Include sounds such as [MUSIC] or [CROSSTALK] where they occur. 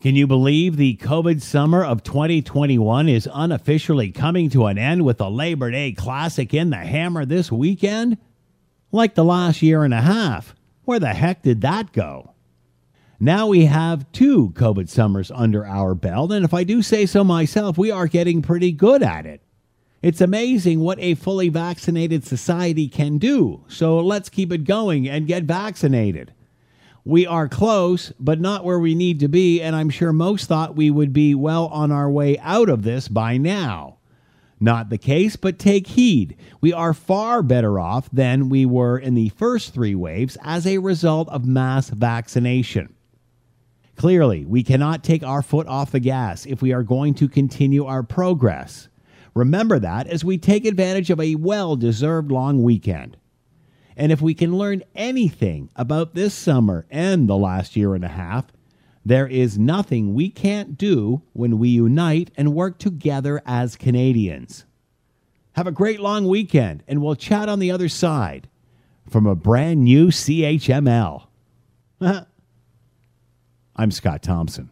Can you believe the COVID summer of 2021 is unofficially coming to an end with the Labor Day Classic in the Hammer this weekend? Like the last year and a half. Where the heck did that go? Now we have two COVID summers under our belt, and if I do say so myself, we are getting pretty good at it. It's amazing what a fully vaccinated society can do, so let's keep it going and get vaccinated. We are close, but not where we need to be, and I'm sure most thought we would be well on our way out of this by now. Not the case, but take heed. We are far better off than we were in the first three waves as a result of mass vaccination. Clearly, we cannot take our foot off the gas if we are going to continue our progress. Remember that as we take advantage of a well deserved long weekend. And if we can learn anything about this summer and the last year and a half, there is nothing we can't do when we unite and work together as Canadians. Have a great long weekend, and we'll chat on the other side from a brand new CHML. [LAUGHS] I'm Scott Thompson.